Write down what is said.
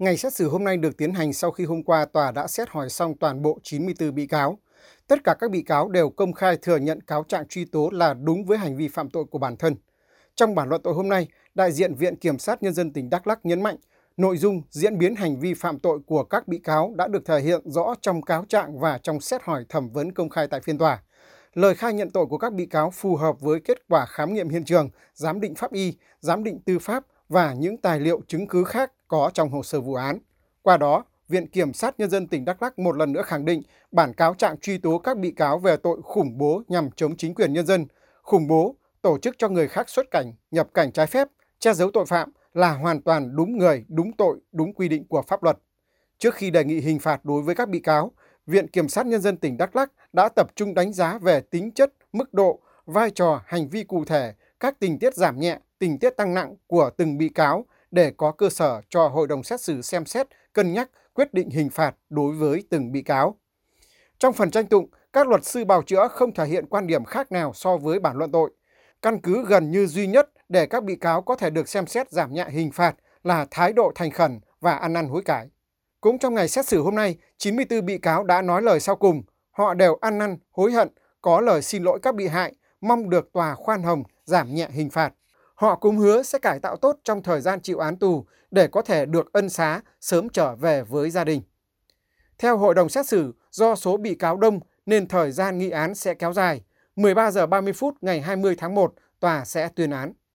Ngày xét xử hôm nay được tiến hành sau khi hôm qua tòa đã xét hỏi xong toàn bộ 94 bị cáo. Tất cả các bị cáo đều công khai thừa nhận cáo trạng truy tố là đúng với hành vi phạm tội của bản thân. Trong bản luận tội hôm nay, đại diện Viện Kiểm sát Nhân dân tỉnh Đắk Lắc nhấn mạnh nội dung diễn biến hành vi phạm tội của các bị cáo đã được thể hiện rõ trong cáo trạng và trong xét hỏi thẩm vấn công khai tại phiên tòa. Lời khai nhận tội của các bị cáo phù hợp với kết quả khám nghiệm hiện trường, giám định pháp y, giám định tư pháp và những tài liệu chứng cứ khác có trong hồ sơ vụ án. Qua đó, Viện Kiểm sát Nhân dân tỉnh Đắk Lắc một lần nữa khẳng định bản cáo trạng truy tố các bị cáo về tội khủng bố nhằm chống chính quyền nhân dân, khủng bố, tổ chức cho người khác xuất cảnh, nhập cảnh trái phép, che giấu tội phạm là hoàn toàn đúng người, đúng tội, đúng quy định của pháp luật. Trước khi đề nghị hình phạt đối với các bị cáo, Viện Kiểm sát Nhân dân tỉnh Đắk Lắc đã tập trung đánh giá về tính chất, mức độ, vai trò, hành vi cụ thể, các tình tiết giảm nhẹ, tình tiết tăng nặng của từng bị cáo để có cơ sở cho hội đồng xét xử xem xét, cân nhắc quyết định hình phạt đối với từng bị cáo. Trong phần tranh tụng, các luật sư bào chữa không thể hiện quan điểm khác nào so với bản luận tội. Căn cứ gần như duy nhất để các bị cáo có thể được xem xét giảm nhẹ hình phạt là thái độ thành khẩn và ăn năn hối cải. Cũng trong ngày xét xử hôm nay, 94 bị cáo đã nói lời sau cùng. Họ đều ăn năn, hối hận, có lời xin lỗi các bị hại, mong được tòa khoan hồng, giảm nhẹ hình phạt. Họ cũng hứa sẽ cải tạo tốt trong thời gian chịu án tù để có thể được ân xá sớm trở về với gia đình. Theo hội đồng xét xử, do số bị cáo đông nên thời gian nghị án sẽ kéo dài. 13 giờ 30 phút ngày 20 tháng 1, tòa sẽ tuyên án.